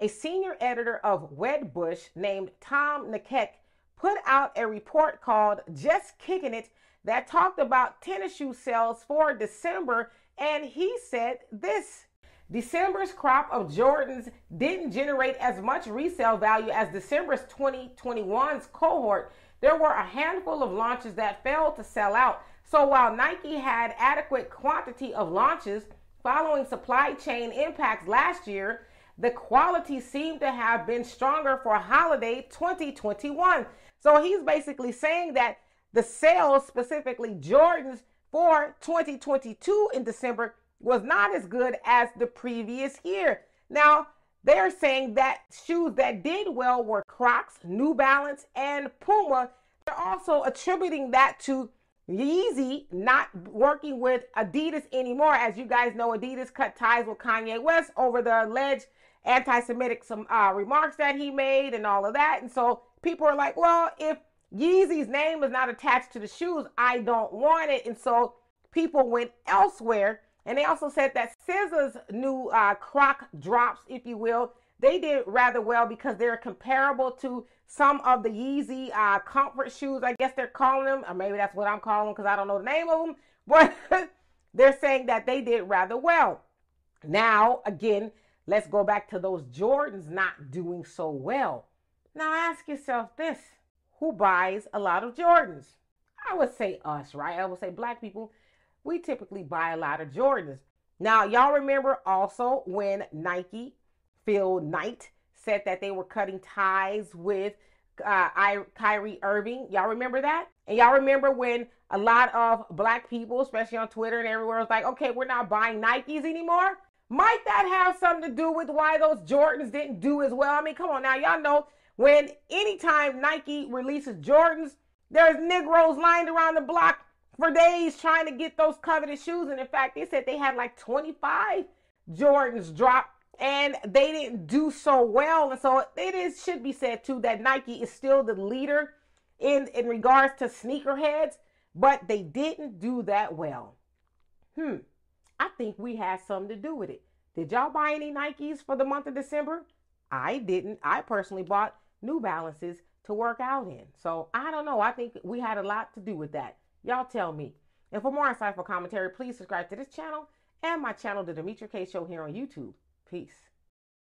a senior editor of Wedbush named Tom Nikic put out a report called Just Kicking It that talked about tennis shoe sales for December, and he said this. December's crop of Jordans didn't generate as much resale value as December's 2021's cohort. There were a handful of launches that failed to sell out. So while Nike had adequate quantity of launches following supply chain impacts last year, the quality seemed to have been stronger for holiday 2021. So he's basically saying that the sales, specifically Jordans for 2022 in December, was not as good as the previous year. Now, they're saying that shoes that did well were Crocs, New Balance, and Puma. They're also attributing that to Yeezy not working with Adidas anymore. As you guys know, Adidas cut ties with Kanye West over the alleged anti-Semitic some uh, remarks that he made and all of that. And so people are like, well, if Yeezy's name is not attached to the shoes, I don't want it. And so people went elsewhere and they also said that SZA's new uh, croc drops, if you will, they did rather well because they're comparable to some of the Yeezy uh, comfort shoes, I guess they're calling them, or maybe that's what I'm calling them because I don't know the name of them, but they're saying that they did rather well. Now, again, let's go back to those Jordans not doing so well. Now, ask yourself this who buys a lot of Jordans? I would say us, right? I would say black people we typically buy a lot of Jordans. Now, y'all remember also when Nike, Phil Knight, said that they were cutting ties with uh, I, Kyrie Irving. Y'all remember that? And y'all remember when a lot of black people, especially on Twitter and everywhere, was like, okay, we're not buying Nikes anymore? Might that have something to do with why those Jordans didn't do as well? I mean, come on now, y'all know when anytime Nike releases Jordans, there's Negroes lined around the block for days trying to get those coveted shoes. And in fact, they said they had like 25 Jordans drop and they didn't do so well. And so it is should be said too that Nike is still the leader in in regards to sneakerheads, but they didn't do that well. Hmm. I think we had something to do with it. Did y'all buy any Nikes for the month of December? I didn't. I personally bought New Balances to work out in. So I don't know. I think we had a lot to do with that. Y'all tell me. And for more insightful commentary, please subscribe to this channel and my channel, The Demetra Kaye Show, here on YouTube. Peace.